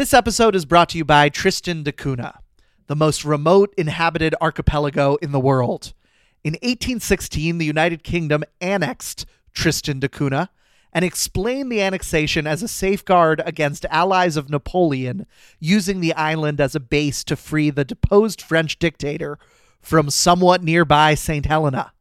This episode is brought to you by Tristan da Cunha, the most remote inhabited archipelago in the world. In 1816, the United Kingdom annexed Tristan da Cunha and explained the annexation as a safeguard against allies of Napoleon using the island as a base to free the deposed French dictator from somewhat nearby St. Helena.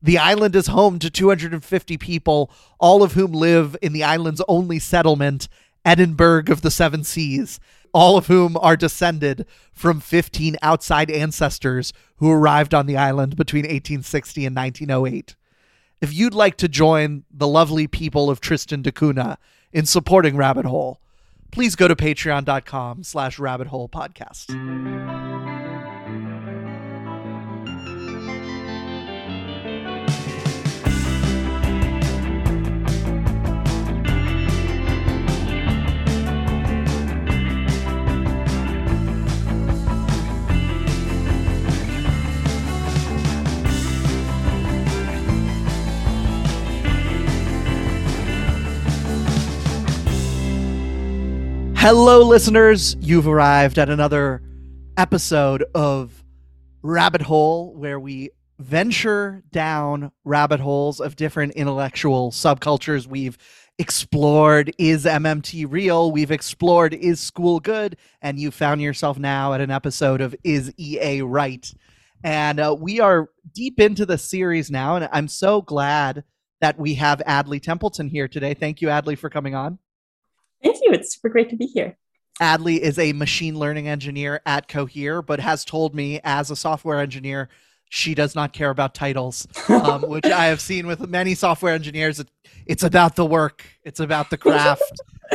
The island is home to 250 people, all of whom live in the island's only settlement, Edinburgh of the Seven Seas, all of whom are descended from 15 outside ancestors who arrived on the island between 1860 and 1908. If you'd like to join the lovely people of Tristan da Cunha in supporting Rabbit Hole, please go to patreon.com slash rabbit hole podcast. Hello, listeners. You've arrived at another episode of Rabbit Hole, where we venture down rabbit holes of different intellectual subcultures. We've explored is MMT real? We've explored is school good? And you found yourself now at an episode of Is EA Right? And uh, we are deep into the series now. And I'm so glad that we have Adly Templeton here today. Thank you, Adley, for coming on. Thank you. It's super great to be here. Adly is a machine learning engineer at Cohere, but has told me as a software engineer, she does not care about titles, um, which I have seen with many software engineers. It's about the work, it's about the craft.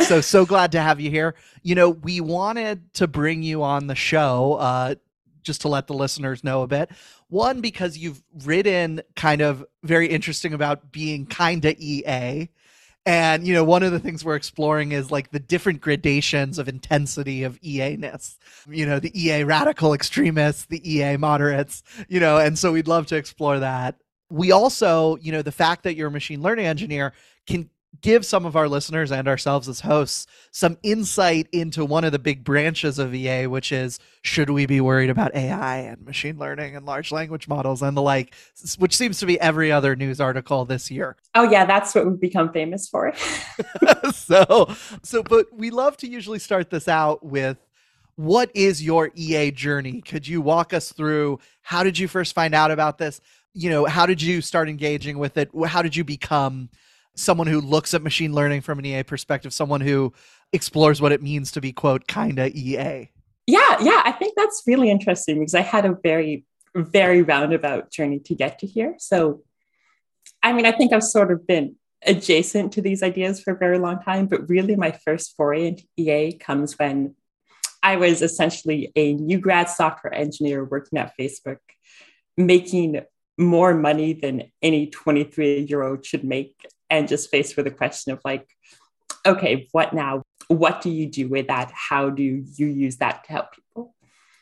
so, so glad to have you here. You know, we wanted to bring you on the show uh, just to let the listeners know a bit. One, because you've written kind of very interesting about being kind of EA and you know, one of the things we're exploring is like the different gradations of intensity of EA-ness. You know, the EA radical extremists, the EA moderates, you know, and so we'd love to explore that. We also, you know, the fact that you're a machine learning engineer can give some of our listeners and ourselves as hosts some insight into one of the big branches of EA, which is should we be worried about AI and machine learning and large language models and the like, which seems to be every other news article this year. Oh yeah, that's what we've become famous for. so, so, but we love to usually start this out with what is your EA journey? Could you walk us through how did you first find out about this? You know, how did you start engaging with it? How did you become someone who looks at machine learning from an EA perspective, someone who explores what it means to be quote kinda EA. Yeah, yeah, I think that's really interesting because I had a very very roundabout journey to get to here. So I mean, I think I've sort of been adjacent to these ideas for a very long time, but really my first foray into EA comes when I was essentially a new grad software engineer working at Facebook, making more money than any 23 year old should make and just faced with the question of like, okay, what now? What do you do with that? How do you use that to help people?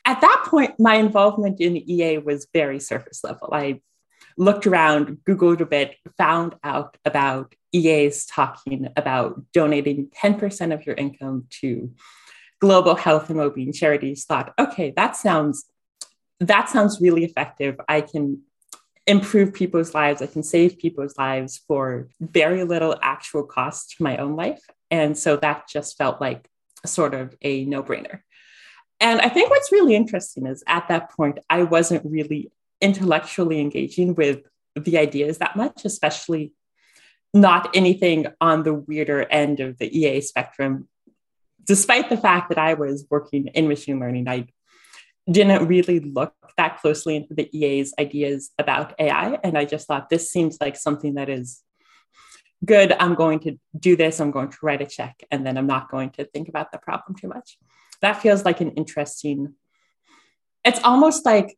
At that point, my involvement in EA was very surface level. I looked around, Googled a bit, found out about EAs talking about donating 10% of your income to global health and well-being charities, thought, okay, that sounds that sounds really effective. I can improve people's lives. I can save people's lives for very little actual cost to my own life. And so that just felt like sort of a no brainer. And I think what's really interesting is at that point, I wasn't really intellectually engaging with the ideas that much, especially not anything on the weirder end of the EA spectrum. Despite the fact that I was working in machine learning, I didn't really look that closely into the EA's ideas about AI. And I just thought this seems like something that is good. I'm going to do this. I'm going to write a check, and then I'm not going to think about the problem too much. That feels like an interesting, it's almost like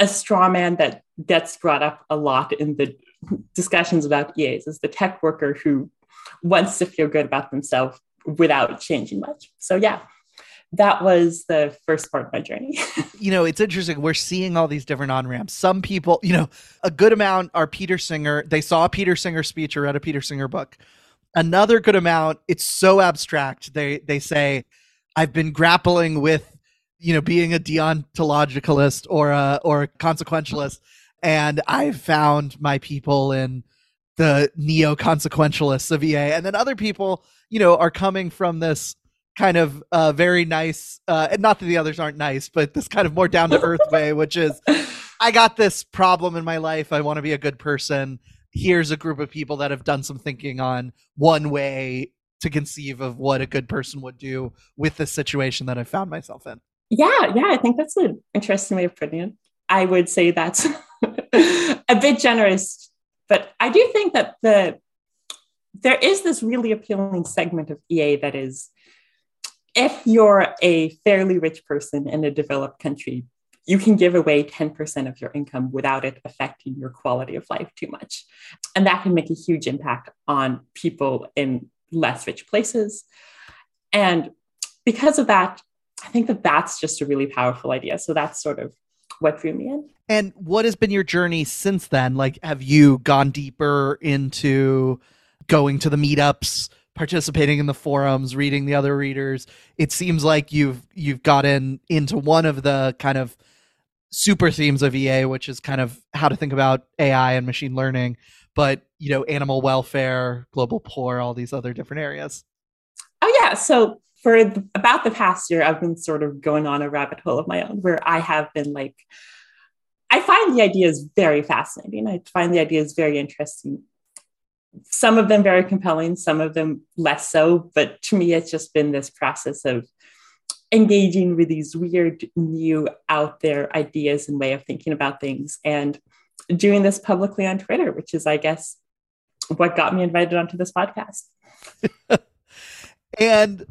a straw man that gets brought up a lot in the discussions about EAs is the tech worker who wants to feel good about themselves without changing much. So yeah, that was the first part of my journey. you know, it's interesting. We're seeing all these different on ramps. Some people, you know, a good amount are Peter Singer. They saw a Peter Singer speech or read a Peter Singer book. Another good amount, it's so abstract. They they say, I've been grappling with you know being a deontologicalist or a or a consequentialist and I've found my people in the neo consequentialists of EA and then other people you know are coming from this kind of uh, very nice uh, and not that the others aren't nice but this kind of more down to earth way which is I got this problem in my life I want to be a good person here's a group of people that have done some thinking on one way to conceive of what a good person would do with the situation that I found myself in. Yeah, yeah, I think that's an interesting way of putting it. I would say that's a bit generous, but I do think that the there is this really appealing segment of EA that is if you're a fairly rich person in a developed country, you can give away 10% of your income without it affecting your quality of life too much. And that can make a huge impact on people in less rich places. And because of that, I think that that's just a really powerful idea. So that's sort of what drew me in. And what has been your journey since then? Like, have you gone deeper into going to the meetups, participating in the forums, reading the other readers? It seems like you've you've gotten into one of the kind of super themes of EA, which is kind of how to think about AI and machine learning, but you know, animal welfare, global poor, all these other different areas. Oh yeah, so for about the past year, I've been sort of going on a rabbit hole of my own where I have been like, I find the ideas very fascinating. I find the ideas very interesting. Some of them very compelling, some of them less so. But to me, it's just been this process of engaging with these weird, new, out there ideas and way of thinking about things and doing this publicly on Twitter, which is, I guess, what got me invited onto this podcast. and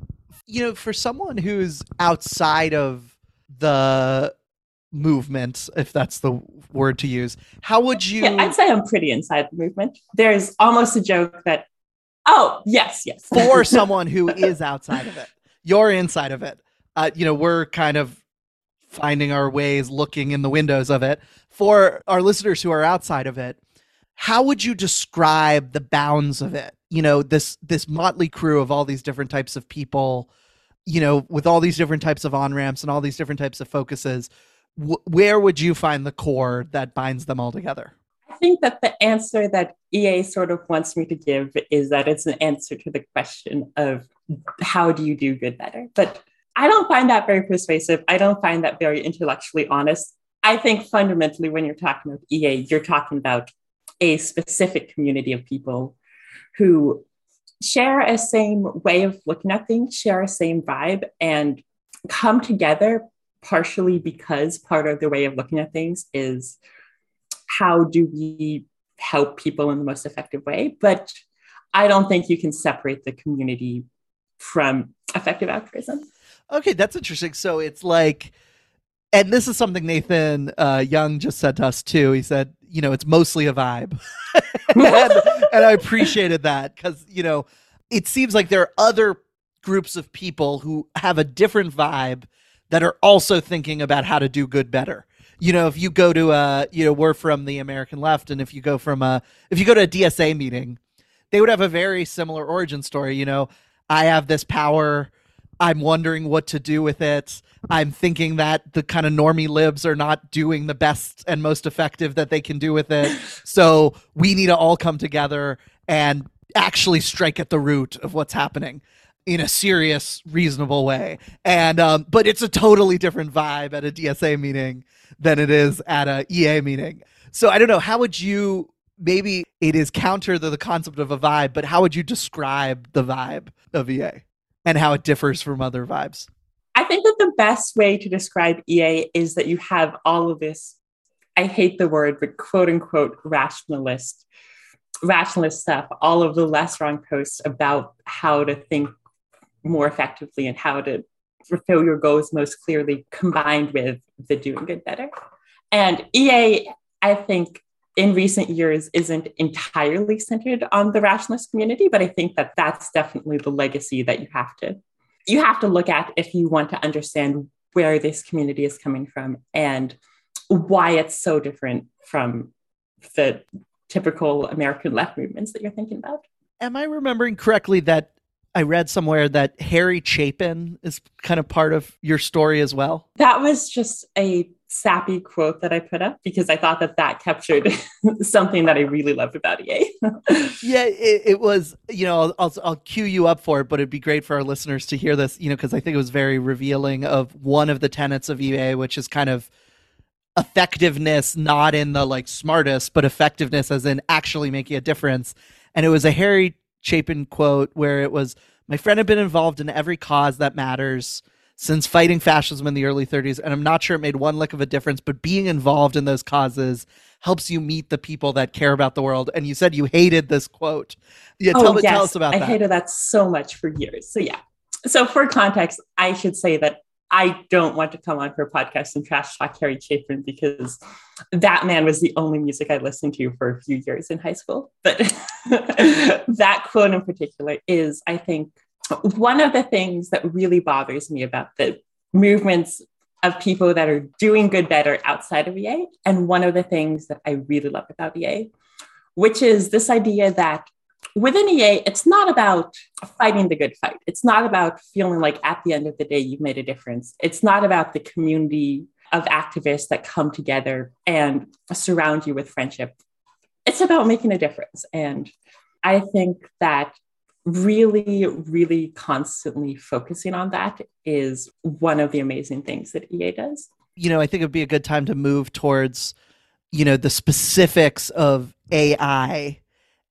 you know, for someone who's outside of the movement, if that's the word to use, how would you? Yeah, I'd say I'm pretty inside the movement. There's almost a joke that, oh, yes, yes. for someone who is outside of it, you're inside of it. Uh, you know, we're kind of finding our ways, looking in the windows of it. For our listeners who are outside of it, how would you describe the bounds of it? You know, this this motley crew of all these different types of people, you know, with all these different types of on ramps and all these different types of focuses. Where would you find the core that binds them all together? I think that the answer that EA sort of wants me to give is that it's an answer to the question of how do you do good better? But I don't find that very persuasive. I don't find that very intellectually honest. I think fundamentally, when you're talking about EA, you're talking about a specific community of people who share a same way of looking at things, share a same vibe, and come together partially because part of their way of looking at things is how do we help people in the most effective way. But I don't think you can separate the community from effective altruism. Okay, that's interesting. So it's like, and this is something Nathan uh, Young just said to us too. He said you know it's mostly a vibe and, and i appreciated that because you know it seems like there are other groups of people who have a different vibe that are also thinking about how to do good better you know if you go to a you know we're from the american left and if you go from a if you go to a dsa meeting they would have a very similar origin story you know i have this power I'm wondering what to do with it. I'm thinking that the kind of normie libs are not doing the best and most effective that they can do with it. So we need to all come together and actually strike at the root of what's happening in a serious, reasonable way. And um, but it's a totally different vibe at a DSA meeting than it is at a EA meeting. So I don't know. How would you? Maybe it is counter to the concept of a vibe, but how would you describe the vibe of EA? and how it differs from other vibes? I think that the best way to describe EA is that you have all of this, I hate the word, but quote unquote rationalist, rationalist stuff, all of the less wrong posts about how to think more effectively and how to fulfill your goals most clearly combined with the doing good better. And EA, I think, in recent years isn't entirely centered on the rationalist community, but I think that that's definitely the legacy that you have to you have to look at if you want to understand where this community is coming from and why it's so different from the typical American left movements that you're thinking about. Am I remembering correctly that I read somewhere that Harry Chapin is kind of part of your story as well. That was just a sappy quote that I put up because I thought that that captured something that I really loved about EA. yeah, it, it, was, you know, I'll, I'll, I'll cue you up for it, but it'd be great for our listeners to hear this, you know, because I think it was very revealing of one of the tenets of EA, which is kind of effectiveness, not in the like smartest, but effectiveness as in actually making a difference. And it was a Harry Chapin quote where it was, My friend had been involved in every cause that matters since fighting fascism in the early 30s. And I'm not sure it made one lick of a difference, but being involved in those causes helps you meet the people that care about the world. And you said you hated this quote. Yeah, oh, tell, yes. tell us about I that. I hated that so much for years. So, yeah. So, for context, I should say that I don't want to come on for a podcast and trash talk Harry Chapin because that man was the only music I listened to for a few years in high school. But that quote in particular is, I think, one of the things that really bothers me about the movements of people that are doing good better outside of EA, and one of the things that I really love about EA, which is this idea that within EA, it's not about fighting the good fight. It's not about feeling like at the end of the day, you've made a difference. It's not about the community of activists that come together and surround you with friendship. It's about making a difference. And I think that really, really constantly focusing on that is one of the amazing things that EA does. You know, I think it'd be a good time to move towards, you know, the specifics of AI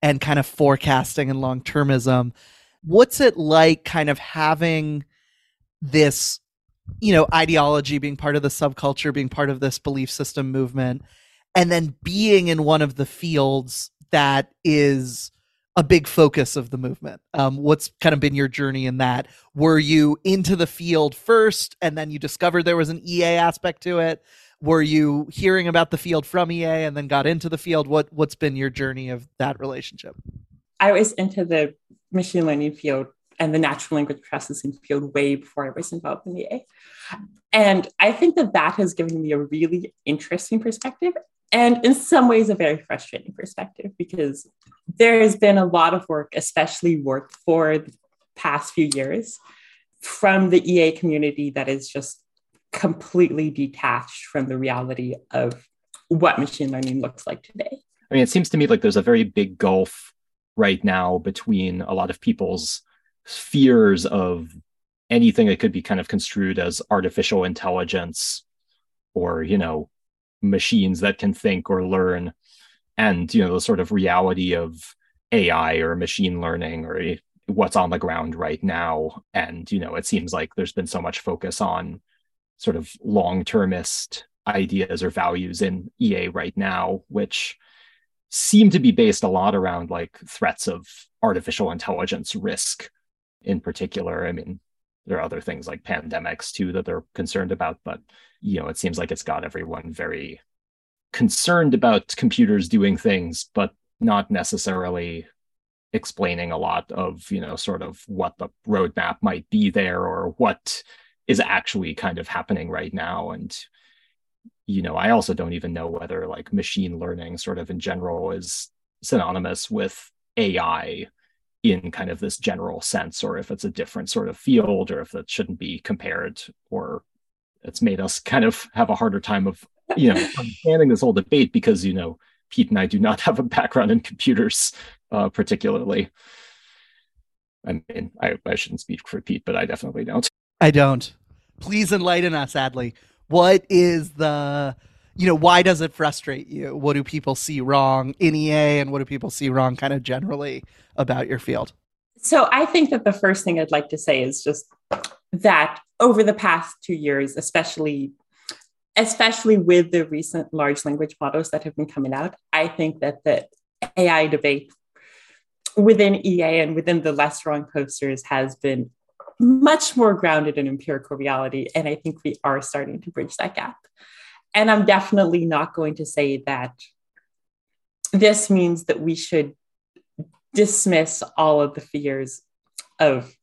and kind of forecasting and long termism. What's it like kind of having this, you know, ideology being part of the subculture, being part of this belief system movement, and then being in one of the fields that is a big focus of the movement. Um, what's kind of been your journey in that? Were you into the field first and then you discovered there was an EA aspect to it? Were you hearing about the field from EA and then got into the field? What what's been your journey of that relationship? I was into the machine learning field and the natural language processing field way before I was involved in EA. And I think that that has given me a really interesting perspective and in some ways a very frustrating perspective because there has been a lot of work, especially work for the past few years from the EA community that is just completely detached from the reality of what machine learning looks like today. I mean, it seems to me like there's a very big gulf right now between a lot of people's fears of anything that could be kind of construed as artificial intelligence or, you know, machines that can think or learn and, you know, the sort of reality of AI or machine learning or what's on the ground right now. And, you know, it seems like there's been so much focus on sort of long termist ideas or values in EA right now, which seem to be based a lot around like threats of artificial intelligence risk in particular. I mean, there are other things like pandemics too that they're concerned about, but you know, it seems like it's got everyone very concerned about computers doing things, but not necessarily explaining a lot of, you know, sort of what the roadmap might be there or what is actually kind of happening right now. And you know i also don't even know whether like machine learning sort of in general is synonymous with ai in kind of this general sense or if it's a different sort of field or if that shouldn't be compared or it's made us kind of have a harder time of you know understanding this whole debate because you know pete and i do not have a background in computers uh, particularly. I mean I, I shouldn't speak for pete but i definitely don't I don't. Please enlighten us, Adly. What is the, you know, why does it frustrate you? What do people see wrong in EA and what do people see wrong kind of generally about your field? So I think that the first thing I'd like to say is just that over the past two years, especially especially with the recent large language models that have been coming out, I think that the AI debate within EA and within the less wrong posters has been much more grounded in empirical reality. And I think we are starting to bridge that gap. And I'm definitely not going to say that this means that we should dismiss all of the fears of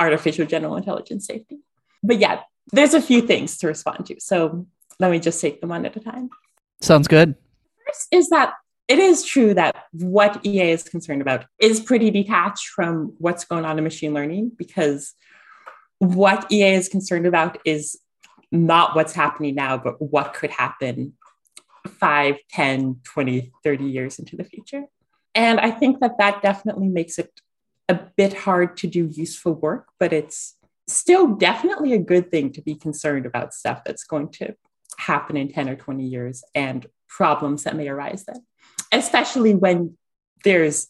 artificial general intelligence safety. But yeah, there's a few things to respond to. So let me just take them one at a time. Sounds good. First is that it is true that what EA is concerned about is pretty detached from what's going on in machine learning because what EA is concerned about is not what's happening now, but what could happen 5, 10, 20, 30 years into the future. And I think that that definitely makes it a bit hard to do useful work, but it's still definitely a good thing to be concerned about stuff that's going to happen in 10 or 20 years and problems that may arise then, especially when there's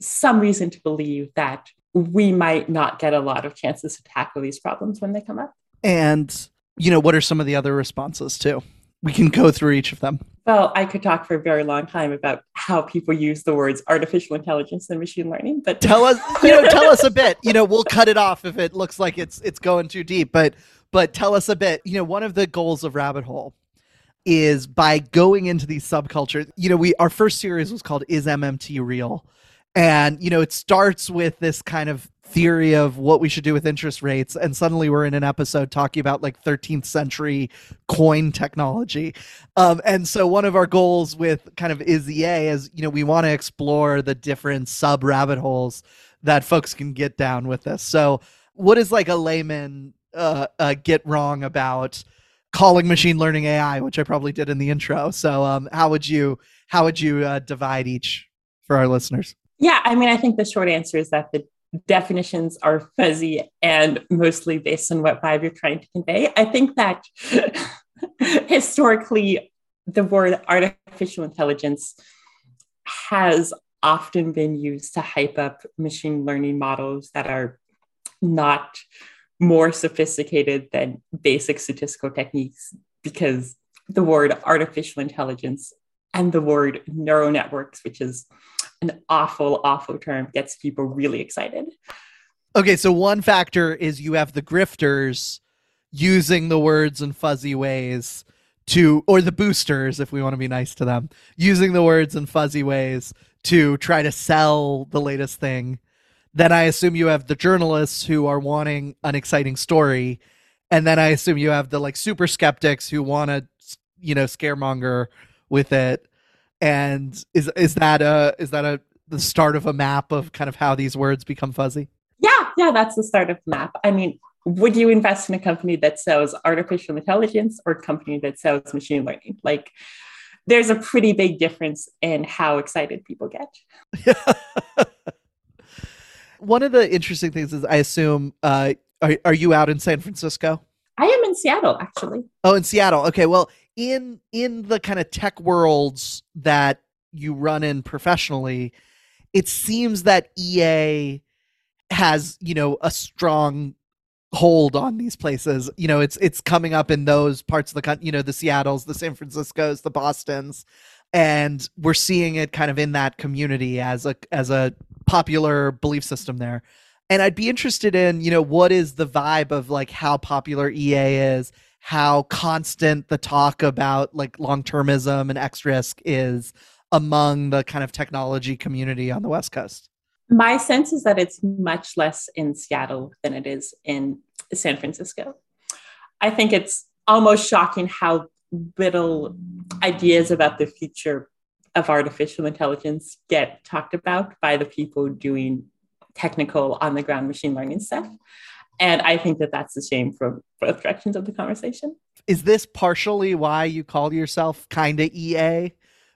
some reason to believe that we might not get a lot of chances to tackle these problems when they come up. And, you know, what are some of the other responses too? We can go through each of them. Well, I could talk for a very long time about how people use the words artificial intelligence and machine learning, but tell us, you know, tell us a bit. You know, we'll cut it off if it looks like it's it's going too deep, but but tell us a bit. You know, one of the goals of Rabbit Hole is by going into these subcultures. You know, we our first series was called Is MMT Real? And you know, it starts with this kind of theory of what we should do with interest rates and suddenly we're in an episode talking about like 13th century coin technology um, and so one of our goals with kind of is ea is you know we want to explore the different sub rabbit holes that folks can get down with this so what is like a layman uh, uh, get wrong about calling machine learning ai which i probably did in the intro so um, how would you how would you uh, divide each for our listeners yeah, I mean, I think the short answer is that the definitions are fuzzy and mostly based on what vibe you're trying to convey. I think that historically, the word artificial intelligence has often been used to hype up machine learning models that are not more sophisticated than basic statistical techniques because the word artificial intelligence and the word neural networks, which is an awful, awful term, gets people really excited. Okay, so one factor is you have the grifters using the words in fuzzy ways to, or the boosters, if we want to be nice to them, using the words in fuzzy ways to try to sell the latest thing. Then I assume you have the journalists who are wanting an exciting story. And then I assume you have the like super skeptics who want to, you know, scaremonger with it. And is is that a is that a the start of a map of kind of how these words become fuzzy? Yeah yeah that's the start of the map. I mean would you invest in a company that sells artificial intelligence or a company that sells machine learning? Like there's a pretty big difference in how excited people get one of the interesting things is i assume uh, are, are you out in san francisco I am in Seattle, actually. Oh, in Seattle. Okay. Well, in in the kind of tech worlds that you run in professionally, it seems that EA has, you know, a strong hold on these places. You know, it's it's coming up in those parts of the country, you know, the Seattles, the San Franciscos, the Bostons, and we're seeing it kind of in that community as a as a popular belief system there. And I'd be interested in, you know, what is the vibe of like how popular EA is, how constant the talk about like long termism and X risk is among the kind of technology community on the West Coast? My sense is that it's much less in Seattle than it is in San Francisco. I think it's almost shocking how little ideas about the future of artificial intelligence get talked about by the people doing technical on the ground machine learning stuff. And I think that that's a shame from both directions of the conversation. Is this partially why you call yourself kind of EA?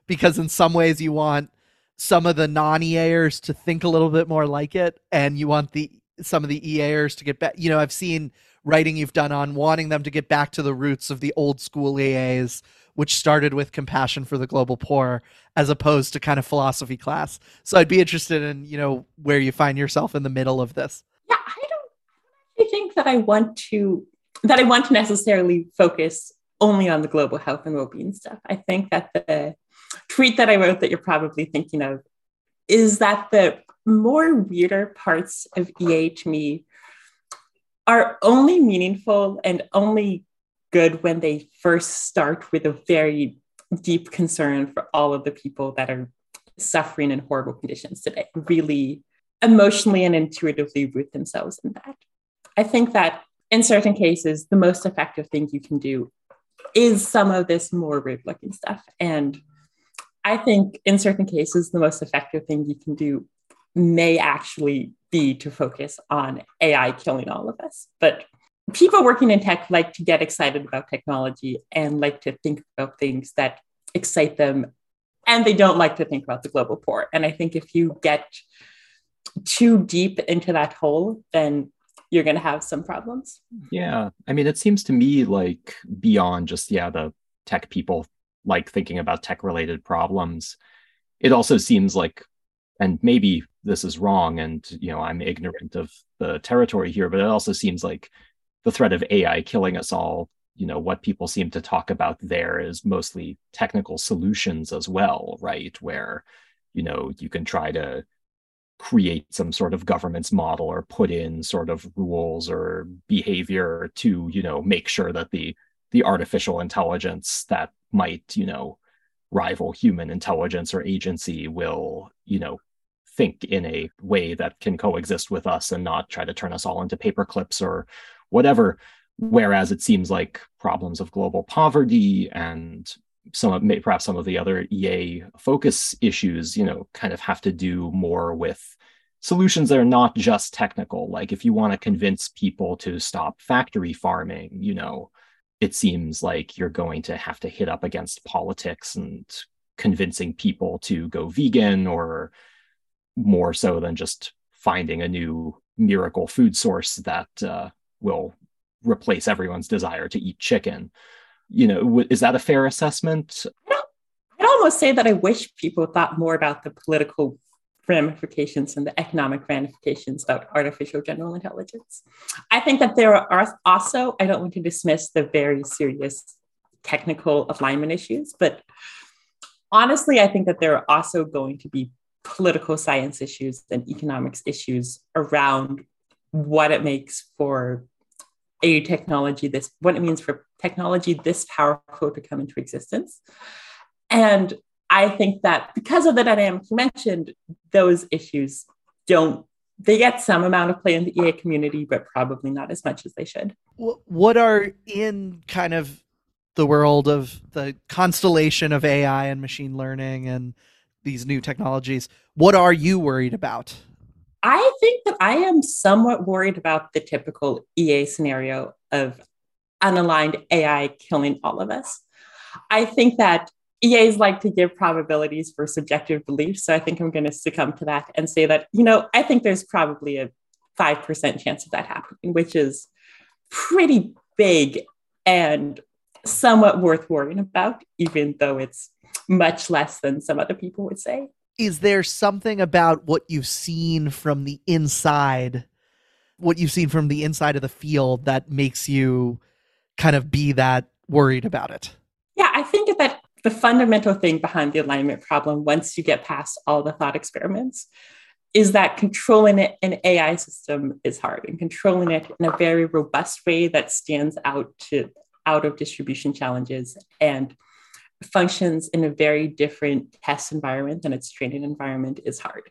Because in some ways you want some of the non-EAers to think a little bit more like it, and you want the some of the EAers to get back. You know, I've seen writing you've done on wanting them to get back to the roots of the old school EAs, which started with compassion for the global poor, as opposed to kind of philosophy class. So I'd be interested in you know where you find yourself in the middle of this. Yeah, I don't. I think that I want to that I want to necessarily focus only on the global health and well-being stuff. I think that the tweet that I wrote that you're probably thinking of is that the more weirder parts of EA to me are only meaningful and only good when they first start with a very deep concern for all of the people that are suffering in horrible conditions today, really emotionally and intuitively root themselves in that. I think that in certain cases, the most effective thing you can do is some of this more rude looking stuff. And I think in certain cases, the most effective thing you can do may actually be to focus on AI killing all of us. But people working in tech like to get excited about technology and like to think about things that excite them. And they don't like to think about the global poor. And I think if you get too deep into that hole, then you're going to have some problems. Yeah. I mean, it seems to me like beyond just, yeah, the tech people like thinking about tech related problems, it also seems like, and maybe this is wrong and, you know, I'm ignorant of the territory here, but it also seems like the threat of AI killing us all, you know, what people seem to talk about there is mostly technical solutions as well, right? Where, you know, you can try to create some sort of governance model or put in sort of rules or behavior to, you know, make sure that the the artificial intelligence that might, you know, rival human intelligence or agency will, you know, think in a way that can coexist with us and not try to turn us all into paper clips or whatever. Whereas it seems like problems of global poverty and some of perhaps some of the other EA focus issues, you know, kind of have to do more with solutions that are not just technical. Like if you want to convince people to stop factory farming, you know, it seems like you're going to have to hit up against politics and convincing people to go vegan or more so than just finding a new miracle food source that uh, will replace everyone's desire to eat chicken. You know, is that a fair assessment? I'd almost say that I wish people thought more about the political ramifications and the economic ramifications about artificial general intelligence. I think that there are also, I don't want to dismiss the very serious technical alignment issues, but honestly, I think that there are also going to be political science issues and economics issues around what it makes for a technology this what it means for technology this powerful to come into existence. And i think that because of the dynamics you mentioned those issues don't they get some amount of play in the ea community but probably not as much as they should. What are in kind of the world of the constellation of ai and machine learning and these new technologies what are you worried about I think that I am somewhat worried about the typical EA scenario of unaligned AI killing all of us. I think that EAs like to give probabilities for subjective beliefs. So I think I'm going to succumb to that and say that, you know, I think there's probably a 5% chance of that happening, which is pretty big and somewhat worth worrying about, even though it's much less than some other people would say. Is there something about what you've seen from the inside what you've seen from the inside of the field that makes you kind of be that worried about it? Yeah i think that the fundamental thing behind the alignment problem once you get past all the thought experiments is that controlling it an ai system is hard and controlling it in a very robust way that stands out to out of distribution challenges and functions in a very different test environment than its training environment is hard.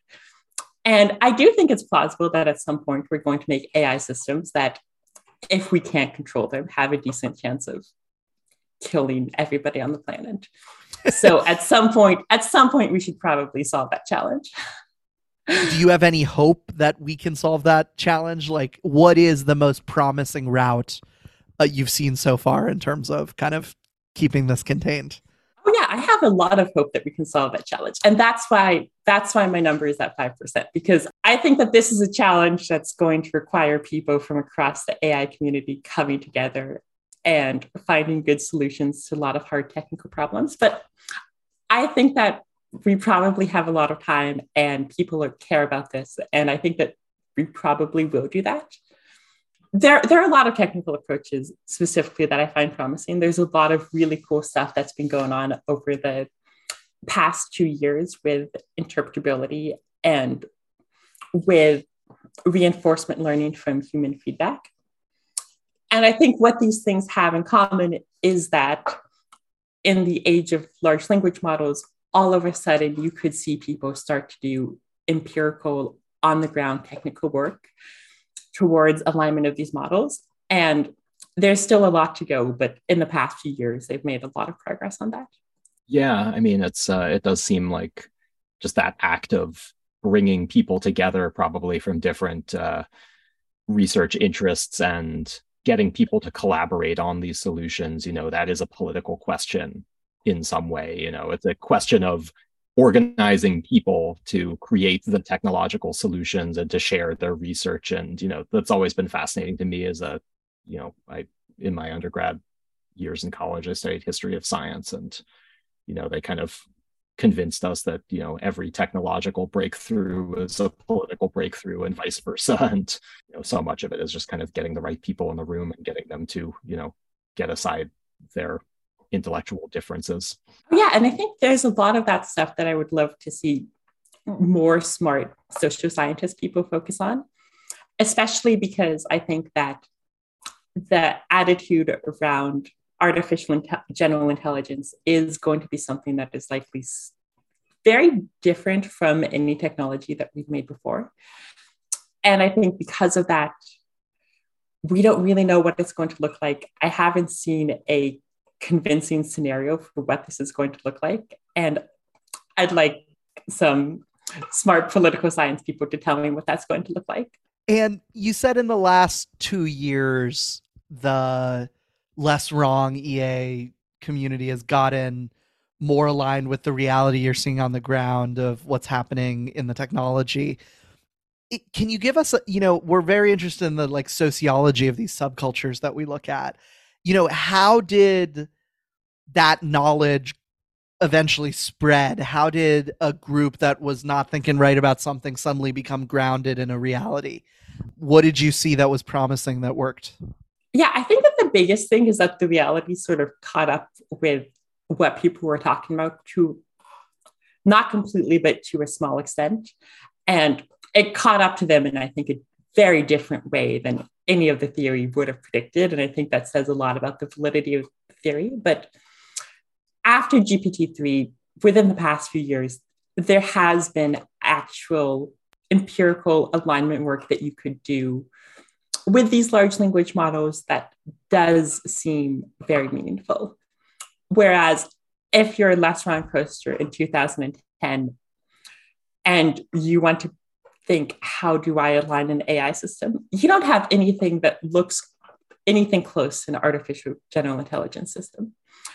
And I do think it's plausible that at some point we're going to make AI systems that, if we can't control them, have a decent chance of killing everybody on the planet. so at some point, at some point, we should probably solve that challenge. do you have any hope that we can solve that challenge? Like, what is the most promising route uh, you've seen so far in terms of kind of keeping this contained? Yeah i have a lot of hope that we can solve that challenge. And that's why that's why my number is at 5% because i think that this is a challenge that's going to require people from across the ai community coming together and finding good solutions to a lot of hard technical problems. But i think that we probably have a lot of time and people care about this. And i think that we probably will do that there, there are a lot of technical approaches specifically that I find promising. There's a lot of really cool stuff that's been going on over the past two years with interpretability and with reinforcement learning from human feedback. And I think what these things have in common is that in the age of large language models, all of a sudden you could see people start to do empirical, on the ground technical work towards alignment of these models. And there's still a lot to go, but in the past few years, they've made a lot of progress on that. Yeah, I mean, it's uh, it does seem like just that act of bringing people together, probably from different uh, research interests and getting people to collaborate on these solutions. You know, that is a political question in some way. You know, it's a question of organizing people to create the technological solutions and to share their research. And you know that's always been fascinating to me as a you know i in my undergrad years in college i studied history of science and you know they kind of convinced us that you know every technological breakthrough is a political breakthrough and vice versa. And you know so much of it is just kind of getting the right people in the room and getting them to you know get aside their intellectual differences. Yeah, and I think there's a lot of that stuff that I would love to see more smart social scientist people focus on, especially because I think that the attitude around artificial inte- general intelligence is going to be something that is likely very different from any technology that we've made before. And I think because of that, we don't really know what it's going to look like. I haven't seen a convincing scenario for what this is going to look like. And I'd like some smart political science people to tell me what that's going to look like. And you said in the last two years, the less wrong EA community has gotten more aligned with the reality you're seeing on the ground of what's happening in the technology. Can you give us, a, you know, we're very interested in the like sociology of these subcultures that we look at you know, how did that knowledge eventually spread? How did a group that was not thinking right about something suddenly become grounded in a reality? What did you see that was promising that worked? Yeah, I think that the biggest thing is that the reality sort of caught up with what people were talking about to not completely, but to a small extent. And it caught up to them in, I think, a very different way than any of the theory would have predicted. And I think that says a lot about the validity of the theory. But after GPT-3, within the past few years, there has been actual empirical alignment work that you could do with these large language models that does seem very meaningful. Whereas if you're LessWrong poster in 2010 and you want to think, how do I align an AI system? You don't have anything that looks anything close to an artificial general intelligence system.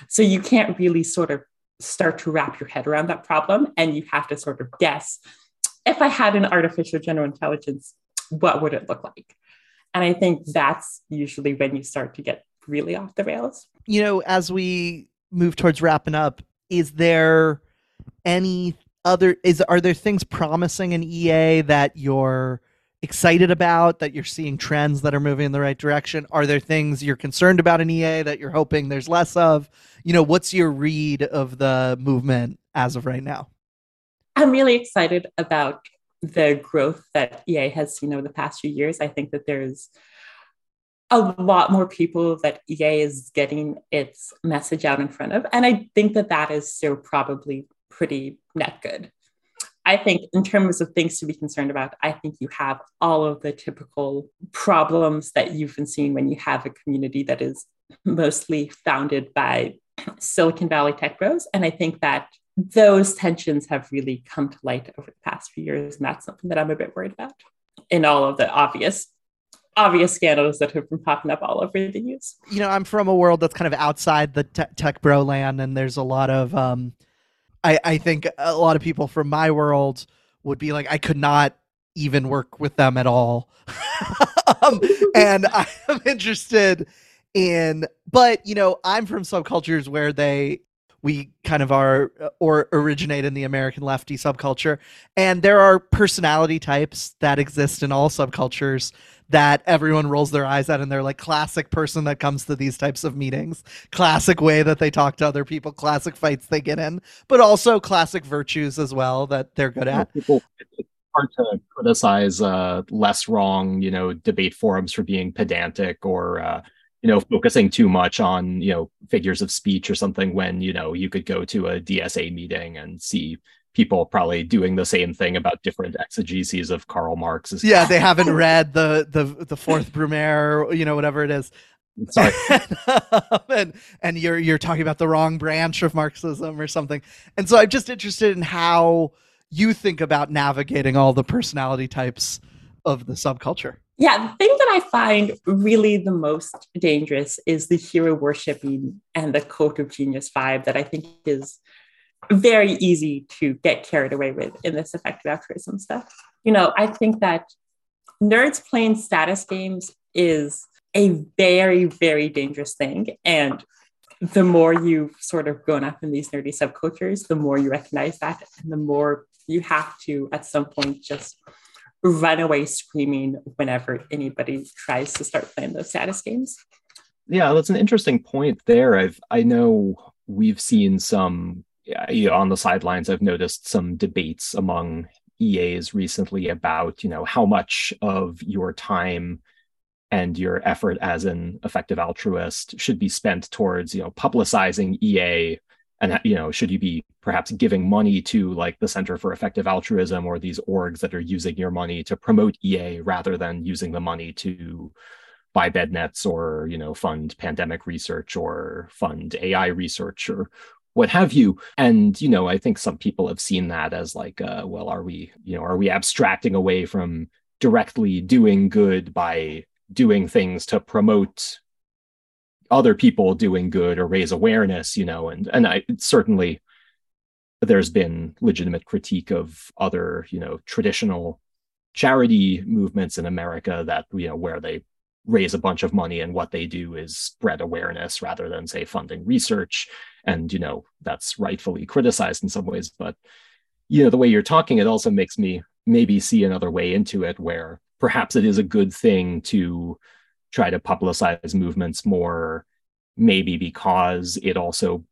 So you can't really sort of start to wrap your head around that problem. And you have to sort of guess if I had an artificial general intelligence, what would it look like? And I think that's usually when you start to get really off the rails. You know, as we move towards wrapping up, is there any other is are there things promising in EA that you're excited about that you're seeing trends that are moving in the right direction? Are there things you're concerned about in ea that you're hoping there's less of? You know what's your read of the movement as of right now? I'm really excited about the growth that ea has seen over the past few years. I think that there's a lot more people that ea is getting its message out in front of and i think that that is still probably pretty net good I think, in terms of things to be concerned about, I think you have all of the typical problems that you've been seeing when you have a community that is mostly founded by Silicon Valley tech bros. And I think that those tensions have really come to light over the past few years. And that's something that I'm a bit worried about in all of the obvious obvious scandals that have been popping up all over the news. You know, I'm from a world that's kind of outside the te- tech bro land, and there's a lot of um, I, I think a lot of people from my world would be like, I could not even work with them at all. um, and I'm interested in, but you know, I'm from subcultures where they, we kind of are or originate in the American lefty subculture. And there are personality types that exist in all subcultures that everyone rolls their eyes at and they're like classic person that comes to these types of meetings. Classic way that they talk to other people. Classic fights they get in. But also classic virtues as well that they're good at. people it's hard to criticize uh, less wrong you know debate forums for being pedantic or uh, you know focusing too much on you know figures of speech or something when you know you could go to a dsa meeting and see people probably doing the same thing about different exegeses of Karl Marx. Yeah, they haven't read the the the fourth Brumaire, you know, whatever it is. Sorry. Um, and, and you're you're talking about the wrong branch of Marxism or something. And so I'm just interested in how you think about navigating all the personality types of the subculture. Yeah, the thing that I find really the most dangerous is the hero worshiping and the cult of genius vibe that I think is very easy to get carried away with in this effective altruism stuff. You know, I think that nerds playing status games is a very, very dangerous thing. And the more you've sort of grown up in these nerdy subcultures, the more you recognize that, and the more you have to, at some point, just run away screaming whenever anybody tries to start playing those status games. Yeah, that's an interesting point there. I've I know we've seen some you know, on the sidelines. I've noticed some debates among EAs recently about you know how much of your time and your effort as an effective altruist should be spent towards you know publicizing EA and you know should you be perhaps giving money to like the Center for Effective Altruism or these orgs that are using your money to promote EA rather than using the money to buy bed nets or you know fund pandemic research or fund AI research or what have you. And you know i think some people have seen that as like uh, well are we you know are we abstracting away from directly doing good by doing things to promote other people doing good or raise awareness you know? And and i certainly there's been legitimate critique of other you know traditional charity movements in america that you know where they raise a bunch of money and what they do is spread awareness rather than say funding research. And you know that's rightfully criticized in some ways but you know the way you're talking it also makes me maybe see another way into it where perhaps it is a good thing to try to publicize movements more maybe because it also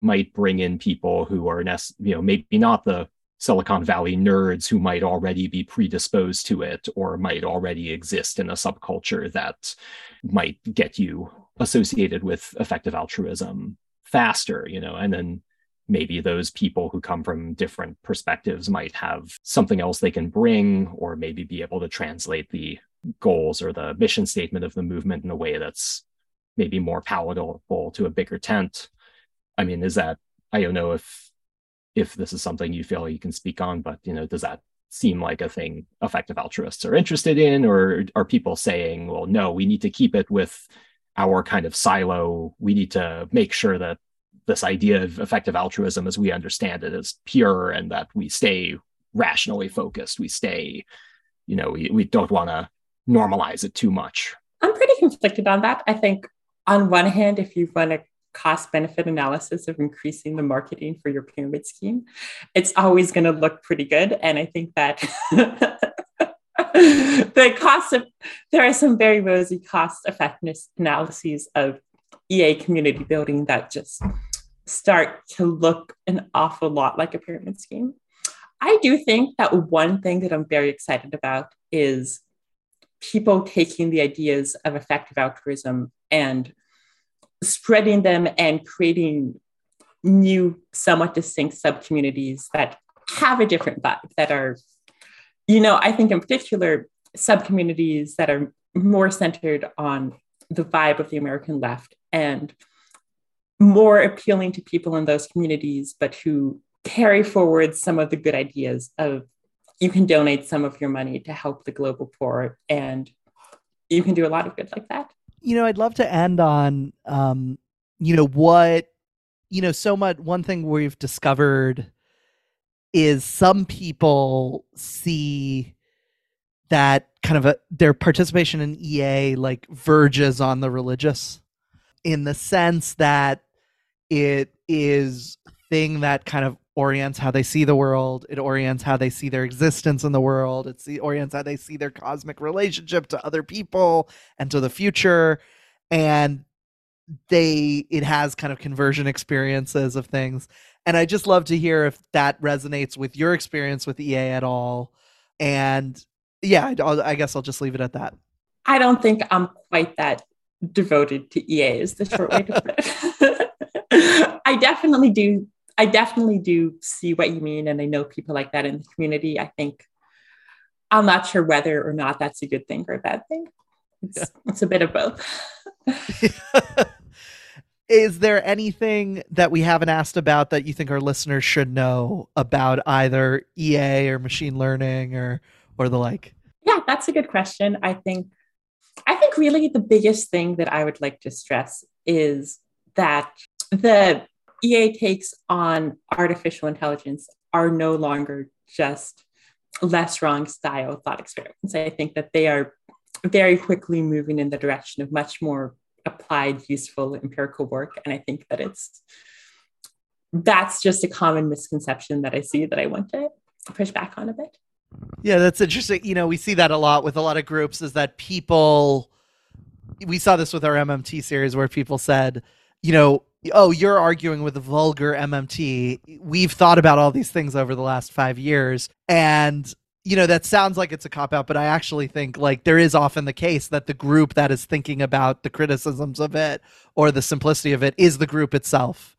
might bring in people who are you know maybe not the silicon valley nerds who might already be predisposed to it or might already exist in a subculture that might get you associated with effective altruism faster you know and then maybe those people who come from different perspectives might have something else they can bring or maybe be able to translate the goals or the mission statement of the movement in a way that's maybe more palatable to a bigger tent. I mean is that i don't know if if this is something you feel you can speak on but you know does that seem like a thing effective altruists are interested in? Or are people saying well no we need to keep it with our kind of silo. We need to make sure that this idea of effective altruism as we understand it is pure and that we stay rationally focused. We stay you know we, we don't want to normalize it too much. I'm pretty conflicted on that. I think on one hand if you run a cost benefit analysis of increasing the marketing for your pyramid scheme it's always going to look pretty good and i think that the cost of there are some very rosy cost effectiveness analyses of ea community building that just start to look an awful lot like a pyramid scheme. I do think that one thing that I'm very excited about is people taking the ideas of effective altruism and spreading them and creating new, somewhat distinct subcommunities that have a different vibe, that are, you know, I think in particular, subcommunities that are more centered on the vibe of the American left and more appealing to people in those communities, but who carry forward some of the good ideas of you can donate some of your money to help the global poor and you can do a lot of good like that. You know, I'd love to end on, um, you know, what, you know, so much. One thing we've discovered is some people see that kind of a, their participation in EA like verges on the religious in the sense that it is thing that kind of orients how they see the world. It orients how they see their existence in the world. It see, orients how they see their cosmic relationship to other people and to the future. And they it has kind of conversion experiences of things. And i just love to hear if that resonates with your experience with ea at all. And yeah I'll, i guess i'll just leave it at that. I don't think i'm quite that devoted to ea is the short way to put it. I definitely do. I definitely do see what you mean. And I know people like that in the community. I think I'm not sure whether or not that's a good thing or a bad thing. it's, yeah. it's a bit of both. Is there anything that we haven't asked about that you think our listeners should know about either EA or machine learning or or the like? Yeah, that's a good question. I think I think really the biggest thing that I would like to stress is that the EA takes on artificial intelligence are no longer just LessWrong style thought experiments. I think that they are very quickly moving in the direction of much more applied, useful empirical work. And I think that it's that's just a common misconception that I see that I want to push back on a bit. Yeah, that's interesting. You know, we see that a lot with a lot of groups is that people we saw this with our MMT series where people said, you know, oh, you're arguing with a vulgar MMT. We've thought about all these things over the last 5 years and you know that sounds like it's a cop out but i actually think like there is often the case that the group that is thinking about the criticisms of it or the simplicity of it is the group itself.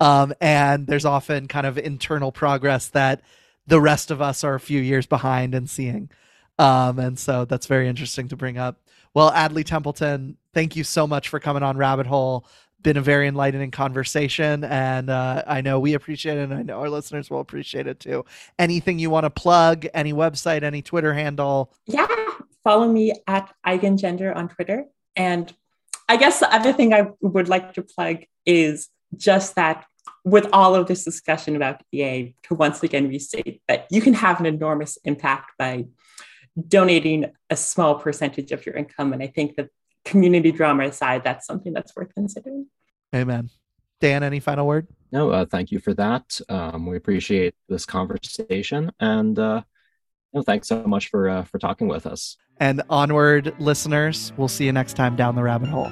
Um, and there's often kind of internal progress that the rest of us are a few years behind in seeing. Um, and so that's very interesting to bring up. Well Adly Templeton thank you so much for coming on rabbit hole been a very enlightening conversation and uh, i know we appreciate it and i know our listeners will appreciate it too. Anything you want to plug? Any website? Any twitter handle? Yeah follow me at EigenGender on twitter. And i guess the other thing i would like to plug is just that with all of this discussion about ea to once again restate that you can have an enormous impact by donating a small percentage of your income. And i think that community drama aside, that's something that's worth considering. Amen. Dan, any final word? No, uh, thank you for that. Um, we appreciate this conversation, and uh, no, thanks so much for uh, for talking with us. And onward, listeners. We'll see you next time down the rabbit hole.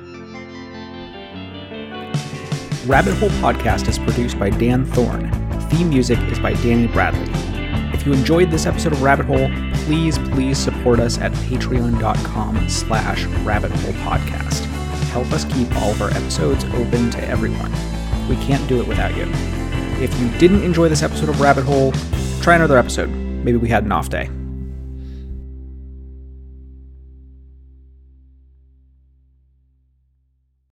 Rabbit Hole Podcast is produced by Dan Thorn. Theme music is by Danny Bradley. If you enjoyed this episode of Rabbit Hole, please, please support us at patreon.com slash rabbit hole podcast. Help us keep all of our episodes open to everyone. We can't do it without you. If you didn't enjoy this episode of Rabbit Hole, try another episode. Maybe we had an off day.